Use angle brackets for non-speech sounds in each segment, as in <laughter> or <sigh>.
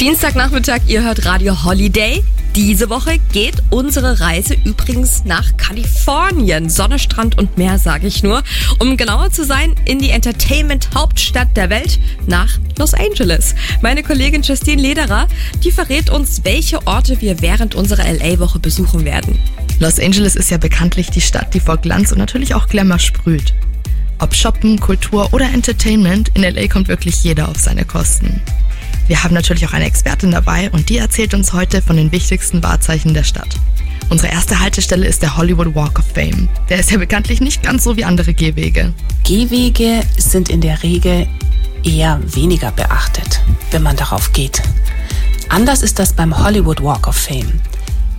Dienstagnachmittag, ihr hört Radio Holiday. Diese Woche geht unsere Reise übrigens nach Kalifornien. Sonne, Strand und Meer, sage ich nur. Um genauer zu sein, in die Entertainment-Hauptstadt der Welt, nach Los Angeles. Meine Kollegin Justine Lederer, die verrät uns, welche Orte wir während unserer LA-Woche besuchen werden. Los Angeles ist ja bekanntlich die Stadt, die vor Glanz und natürlich auch Glamour sprüht. Ob Shoppen, Kultur oder Entertainment, in LA kommt wirklich jeder auf seine Kosten. Wir haben natürlich auch eine Expertin dabei und die erzählt uns heute von den wichtigsten Wahrzeichen der Stadt. Unsere erste Haltestelle ist der Hollywood Walk of Fame. Der ist ja bekanntlich nicht ganz so wie andere Gehwege. Gehwege sind in der Regel eher weniger beachtet, wenn man darauf geht. Anders ist das beim Hollywood Walk of Fame.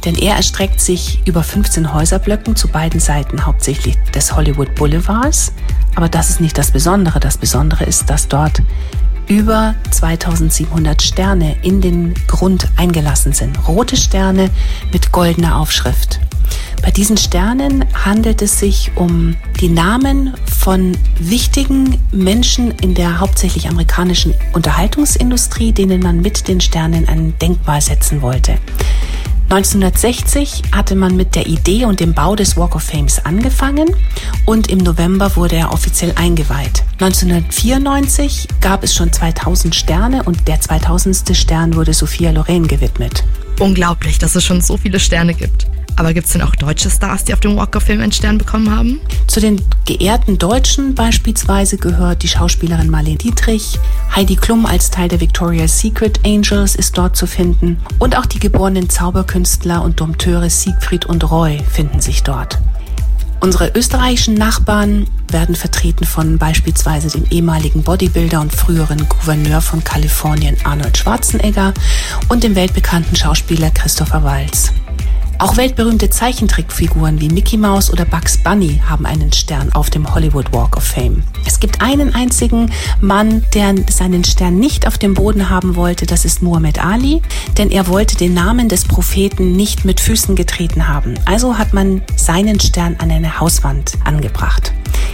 Denn er erstreckt sich über 15 Häuserblöcken zu beiden Seiten hauptsächlich des Hollywood Boulevards. Aber das ist nicht das Besondere. Das Besondere ist, dass dort über 2700 Sterne in den Grund eingelassen sind. Rote Sterne mit goldener Aufschrift. Bei diesen Sternen handelt es sich um die Namen von wichtigen Menschen in der hauptsächlich amerikanischen Unterhaltungsindustrie, denen man mit den Sternen ein Denkmal setzen wollte. 1960 hatte man mit der Idee und dem Bau des Walk of Fames angefangen und im November wurde er offiziell eingeweiht. 1994 gab es schon 2000 Sterne und der 2000. Stern wurde Sophia Loren gewidmet. Unglaublich, dass es schon so viele Sterne gibt. Aber gibt es denn auch deutsche Stars, die auf dem Walk of Fame einen Stern bekommen haben? Zu den geehrten Deutschen beispielsweise gehört die Schauspielerin Marlene Dietrich, Heidi Klum als Teil der Victoria's Secret Angels ist dort zu finden und auch die geborenen Zauberkünstler und Dompteure Siegfried und Roy finden sich dort. Unsere österreichischen Nachbarn werden vertreten von beispielsweise dem ehemaligen Bodybuilder und früheren Gouverneur von Kalifornien Arnold Schwarzenegger und dem weltbekannten Schauspieler Christopher Waltz. Auch weltberühmte Zeichentrickfiguren wie Mickey Mouse oder Bugs Bunny haben einen Stern auf dem Hollywood Walk of Fame. Es gibt einen einzigen Mann, der seinen Stern nicht auf dem Boden haben wollte, das ist Muhammad Ali, denn er wollte den Namen des Propheten nicht mit Füßen getreten haben. Also hat man seinen Stern an eine Hauswand angebracht.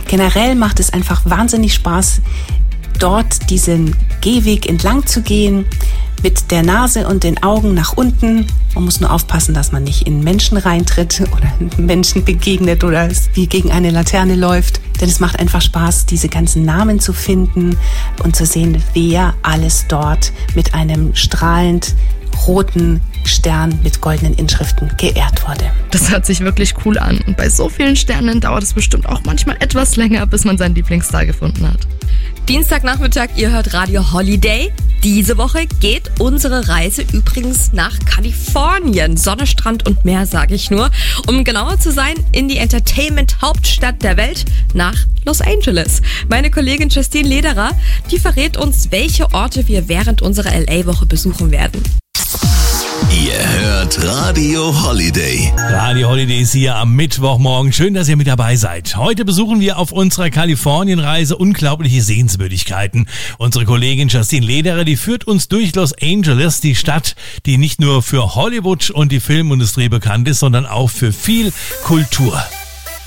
Generell macht es einfach wahnsinnig Spaß, dort diesen Gehweg entlang zu gehen mit der Nase und den Augen nach unten. Man muss nur aufpassen, dass man nicht in Menschen reintritt <laughs> oder Menschen begegnet oder wie gegen eine Laterne läuft. Denn es macht einfach Spaß, diese ganzen Namen zu finden und zu sehen, wer alles dort mit einem strahlend roten Stern mit goldenen Inschriften geehrt wurde. Das hört sich wirklich cool an. Und bei so vielen Sternen dauert es bestimmt auch manchmal etwas länger, bis man seinen Lieblingsstar gefunden hat. Dienstagnachmittag, ihr hört Radio Holiday. Diese Woche geht unsere Reise übrigens nach Kalifornien. Sonne, Strand und Meer, sage ich nur. Um genauer zu sein, in die Entertainment-Hauptstadt der Welt, nach Los Angeles. Meine Kollegin Justine Lederer, die verrät uns, welche Orte wir während unserer LA-Woche besuchen werden. Ihr hört Radio Holiday. Radio Holiday ist hier am Mittwochmorgen. Schön, dass ihr mit dabei seid. Heute besuchen wir auf unserer Kalifornienreise unglaubliche Sehenswürdigkeiten. Unsere Kollegin Justine Lederer, die führt uns durch Los Angeles, die Stadt, die nicht nur für Hollywood und die Filmindustrie bekannt ist, sondern auch für viel Kultur.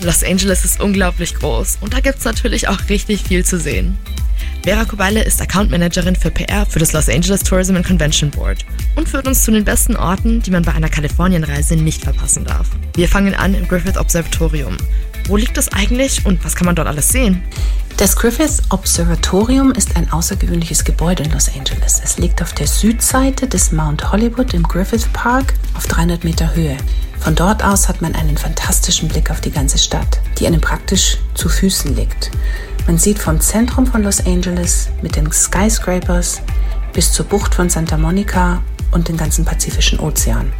Los Angeles ist unglaublich groß und da gibt's natürlich auch richtig viel zu sehen. Vera Kuballe ist Account Managerin für PR für das Los Angeles Tourism and Convention Board und führt uns zu den besten Orten, die man bei einer Kalifornienreise nicht verpassen darf. Wir fangen an im Griffith Observatorium. Wo liegt es eigentlich und was kann man dort alles sehen? Das Griffith Observatorium ist ein außergewöhnliches Gebäude in Los Angeles. Es liegt auf der Südseite des Mount Hollywood im Griffith Park auf 300 Meter Höhe. Von dort aus hat man einen fantastischen Blick auf die ganze Stadt, die einem praktisch zu Füßen liegt. Man sieht vom Zentrum von Los Angeles mit den Skyscrapers bis zur Bucht von Santa Monica und den ganzen Pazifischen Ozean.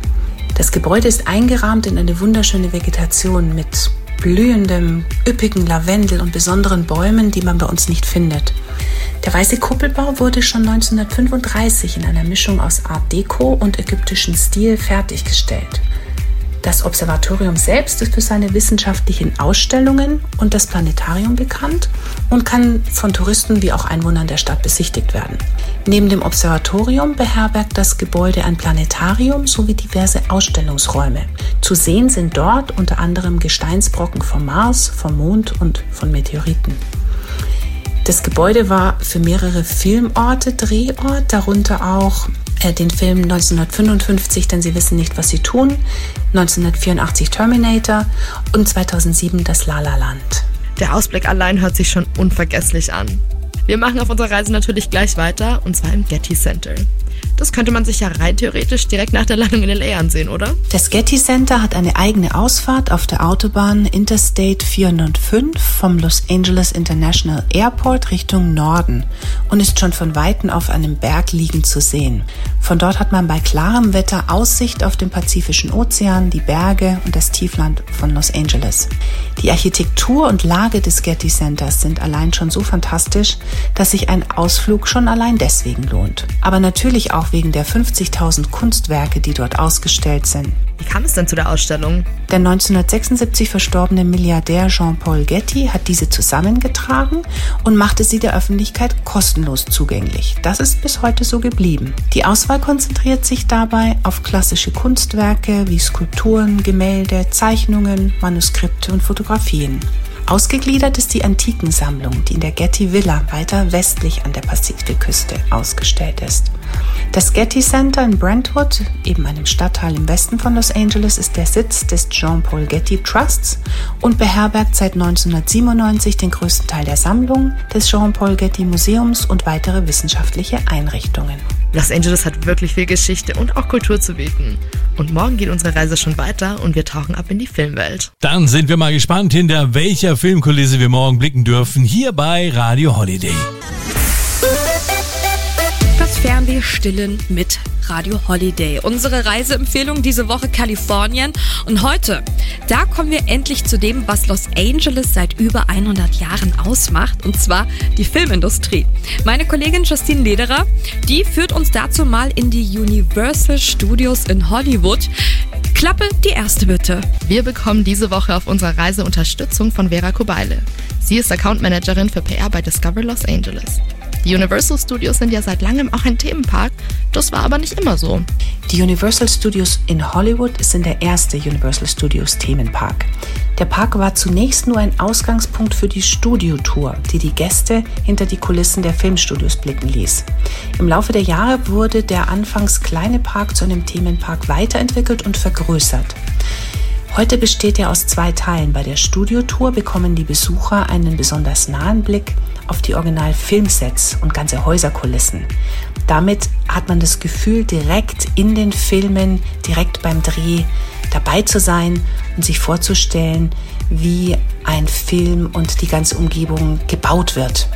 Das Gebäude ist eingerahmt in eine wunderschöne Vegetation mit blühendem, üppigen Lavendel und besonderen Bäumen, die man bei uns nicht findet. Der weiße Kuppelbau wurde schon 1935 in einer Mischung aus Art Deco und ägyptischem Stil fertiggestellt. Das Observatorium selbst ist für seine wissenschaftlichen Ausstellungen und das Planetarium bekannt und kann von Touristen wie auch Einwohnern der Stadt besichtigt werden. Neben dem Observatorium beherbergt das Gebäude ein Planetarium sowie diverse Ausstellungsräume. Zu sehen sind dort unter anderem Gesteinsbrocken vom Mars, vom Mond und von Meteoriten. Das Gebäude war für mehrere Filmorte Drehort, darunter auch äh, den Film 1955, denn sie wissen nicht, was sie tun, 1984 Terminator und 2007 das La La Land. Der Ausblick allein hört sich schon unvergesslich an. Wir machen auf unserer Reise natürlich gleich weiter, und zwar im Getty Center. Das könnte man sich ja rein theoretisch direkt nach der Landung in LA ansehen, oder? Das Getty Center hat eine eigene Ausfahrt auf der Autobahn Interstate 405 vom Los Angeles International Airport Richtung Norden und ist schon von Weitem auf einem Berg liegend zu sehen. Von dort hat man bei klarem Wetter Aussicht auf den Pazifischen Ozean, die Berge und das Tiefland von Los Angeles. Die Architektur und Lage des Getty Centers sind allein schon so fantastisch, dass sich ein Ausflug schon allein deswegen lohnt. Aber natürlich auch wegen der 50.000 Kunstwerke, die dort ausgestellt sind. Wie kam es denn zu der Ausstellung? Der 1976 verstorbene Milliardär Jean-Paul Getty hat diese zusammengetragen und machte sie der Öffentlichkeit kostenlos zugänglich. Das ist bis heute so geblieben. Die Auswahl konzentriert sich dabei auf klassische Kunstwerke wie Skulpturen, Gemälde, Zeichnungen, Manuskripte und Fotografien. Ausgegliedert ist die Antikensammlung, die in der Getty Villa weiter westlich an der Pazifikküste ausgestellt ist. Das Getty Center in Brentwood, eben einem Stadtteil im Westen von Los Angeles, ist der Sitz des Jean-Paul Getty Trusts und beherbergt seit 1997 den größten Teil der Sammlung des Jean-Paul Getty Museums und weitere wissenschaftliche Einrichtungen. Los Angeles hat wirklich viel Geschichte und auch Kultur zu bieten. Und morgen geht unsere Reise schon weiter und wir tauchen ab in die Filmwelt. Dann sind wir mal gespannt, hinter welcher Filmkulisse wir morgen blicken dürfen, hier bei Radio Holiday. Das Fernweh stillen mit Radio Holiday. Unsere Reiseempfehlung diese Woche Kalifornien. Und heute, da kommen wir endlich zu dem, was Los Angeles seit über 100 Jahren ausmacht. Und zwar die Filmindustrie. Meine Kollegin Justine Lederer, die führt uns dazu mal in die Universal Studios in Hollywood. Klappe die erste bitte. Wir bekommen diese Woche auf unserer Reise Unterstützung von Vera Kubeile. Sie ist Account Managerin für PR bei Discover Los Angeles. Die Universal Studios sind ja seit langem auch ein Themenpark, das war aber nicht immer so. Die Universal Studios in Hollywood sind der erste Universal Studios Themenpark. Der Park war zunächst nur ein Ausgangspunkt für die Studiotour, die die Gäste hinter die Kulissen der Filmstudios blicken ließ. Im Laufe der Jahre wurde der anfangs kleine Park zu einem Themenpark weiterentwickelt und vergrößert. Heute besteht er aus zwei Teilen. Bei der Studiotour bekommen die Besucher einen besonders nahen Blick auf die Original-Filmsets und ganze Häuserkulissen. Damit hat man das Gefühl, direkt in den Filmen, direkt beim Dreh dabei zu sein und sich vorzustellen, wie ein Film und die ganze Umgebung gebaut wird.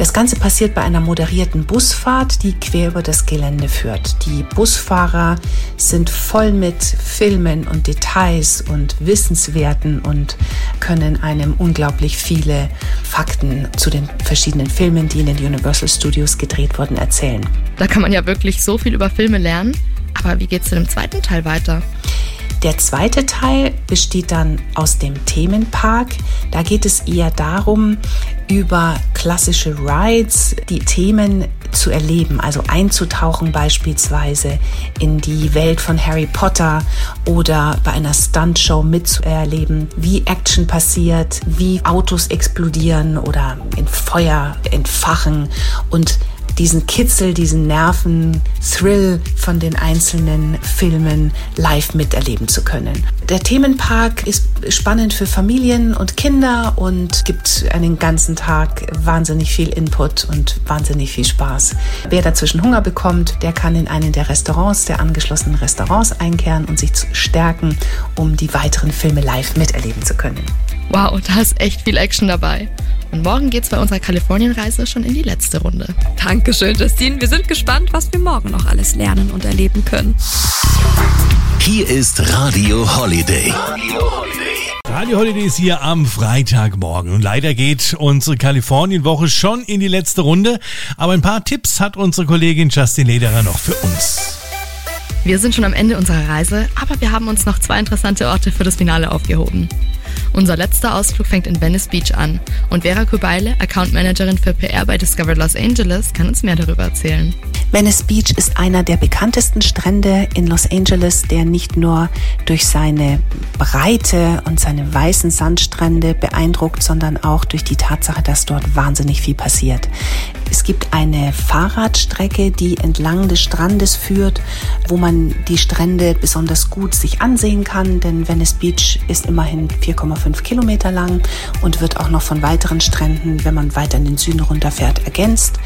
Das Ganze passiert bei einer moderierten Busfahrt, die quer über das Gelände führt. Die Busfahrer sind voll mit Filmen und Details und Wissenswerten und können einem unglaublich viele Fakten zu den verschiedenen Filmen, die in den Universal Studios gedreht wurden, erzählen. Da kann man ja wirklich so viel über Filme lernen. Aber wie geht es denn im zweiten Teil weiter? Der zweite Teil besteht dann aus dem Themenpark. Da geht es eher darum, über klassische Rides die Themen zu erleben, also einzutauchen beispielsweise in die Welt von Harry Potter oder bei einer Stuntshow mitzuerleben, wie Action passiert, wie Autos explodieren oder in Feuer entfachen und diesen Kitzel, diesen Nerven-Thrill von den einzelnen Filmen live miterleben zu können. Der Themenpark ist spannend für Familien und Kinder und gibt einen ganzen Tag wahnsinnig viel Input und wahnsinnig viel Spaß. Wer dazwischen Hunger bekommt, der kann in einen der Restaurants, der angeschlossenen Restaurants einkehren und sich stärken, um die weiteren Filme live miterleben zu können. Wow, da ist echt viel Action dabei. Und morgen geht's bei unserer Kalifornienreise schon in die letzte Runde. Dankeschön, Justine. Wir sind gespannt, was wir morgen noch alles lernen und erleben können. Hier ist Radio Holiday. Radio Holiday ist hier am Freitagmorgen und leider geht unsere Kalifornienwoche schon in die letzte Runde, aber ein paar Tipps hat unsere Kollegin Justin Lederer noch für uns. Wir sind schon am Ende unserer Reise, aber wir haben uns noch zwei interessante Orte für das Finale aufgehoben. Unser letzter Ausflug fängt in Venice Beach an und Vera Kubeile, Account Managerin für PR bei Discover Los Angeles, kann uns mehr darüber erzählen. Venice Beach ist einer der bekanntesten Strände in Los Angeles, der nicht nur durch seine Breite und seine weißen Sandstrände beeindruckt, sondern auch durch die Tatsache, dass dort wahnsinnig viel passiert. Es gibt eine Fahrradstrecke, die entlang des Strandes führt, wo man die Strände besonders gut sich ansehen kann, denn Venice Beach ist immerhin 4,5 Kilometer lang und wird auch noch von weiteren Stränden, wenn man weiter in den Süden runterfährt, ergänzt.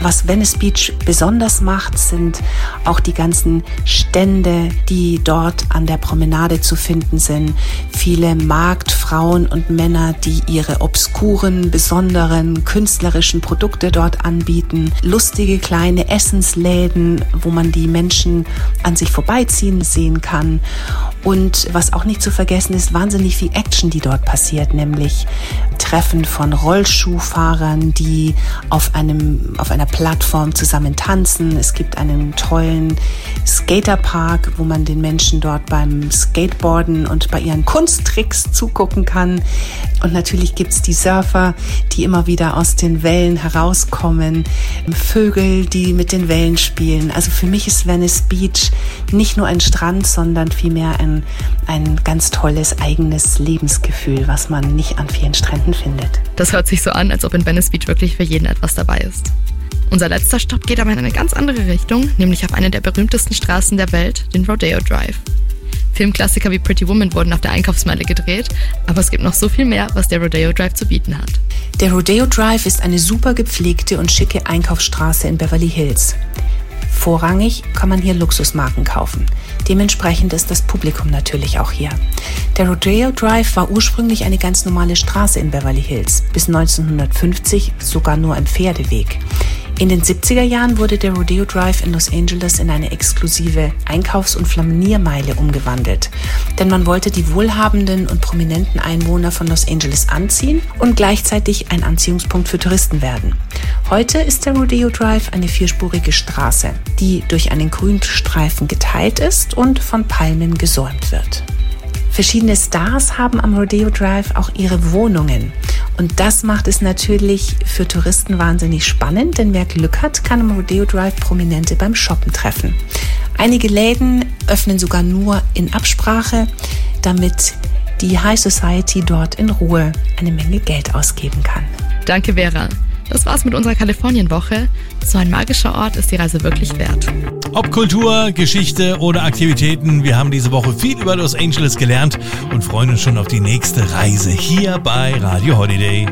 Was Venice Beach besonders macht, sind auch die ganzen Stände, die dort an der Promenade zu finden sind. Viele Marktfrauen und Männer, die ihre obskuren, besonderen, künstlerischen Produkte dort anbieten, lustige kleine Essensläden, wo man die Menschen an sich vorbeiziehen sehen kann. Und was auch nicht zu vergessen ist, wahnsinnig viel Action, die dort passiert, nämlich Treffen von Rollschuhfahrern, die auf einem, auf einer Plattform zusammen tanzen. Es gibt einen tollen Skaterpark, wo man den Menschen dort beim Skateboarden und bei ihren Kunsttricks zugucken kann. Und natürlich gibt es die Surfer, die immer wieder aus den Wellen herauskommen, Vögel, die mit den Wellen spielen. Also für mich ist Venice Beach nicht nur ein Strand, sondern vielmehr ein, ein ganz tolles eigenes Lebensgefühl, was man nicht an vielen Stränden findet. Das hört sich so an, als ob in Venice Beach wirklich für jeden etwas dabei ist. Unser letzter Stopp geht aber in eine ganz andere Richtung, nämlich auf eine der berühmtesten Straßen der Welt, den Rodeo Drive. Filmklassiker wie Pretty Woman wurden auf der Einkaufsmeile gedreht, aber es gibt noch so viel mehr, was der Rodeo Drive zu bieten hat. Der Rodeo Drive ist eine super gepflegte und schicke Einkaufsstraße in Beverly Hills. Vorrangig kann man hier Luxusmarken kaufen. Dementsprechend ist das Publikum natürlich auch hier. Der Rodeo Drive war ursprünglich eine ganz normale Straße in Beverly Hills, bis 1950 sogar nur ein Pferdeweg. In den 70er Jahren wurde der Rodeo Drive in Los Angeles in eine exklusive Einkaufs- und Flaniermeile umgewandelt. Denn man wollte die wohlhabenden und prominenten Einwohner von Los Angeles anziehen und gleichzeitig ein Anziehungspunkt für Touristen werden. Heute ist der Rodeo Drive eine vierspurige Straße, die durch einen Grünstreifen geteilt ist und von Palmen gesäumt wird. Verschiedene Stars haben am Rodeo Drive auch ihre Wohnungen. Und das macht es natürlich für Touristen wahnsinnig spannend, denn wer Glück hat, kann am Rodeo Drive Prominente beim Shoppen treffen. Einige Läden öffnen sogar nur in Absprache, damit die High Society dort in Ruhe eine Menge Geld ausgeben kann. Danke, Vera. Das war's mit unserer Kalifornienwoche. So ein magischer Ort ist die Reise wirklich wert. Ob Kultur, Geschichte oder Aktivitäten, wir haben diese Woche viel über Los Angeles gelernt und freuen uns schon auf die nächste Reise hier bei Radio Holiday.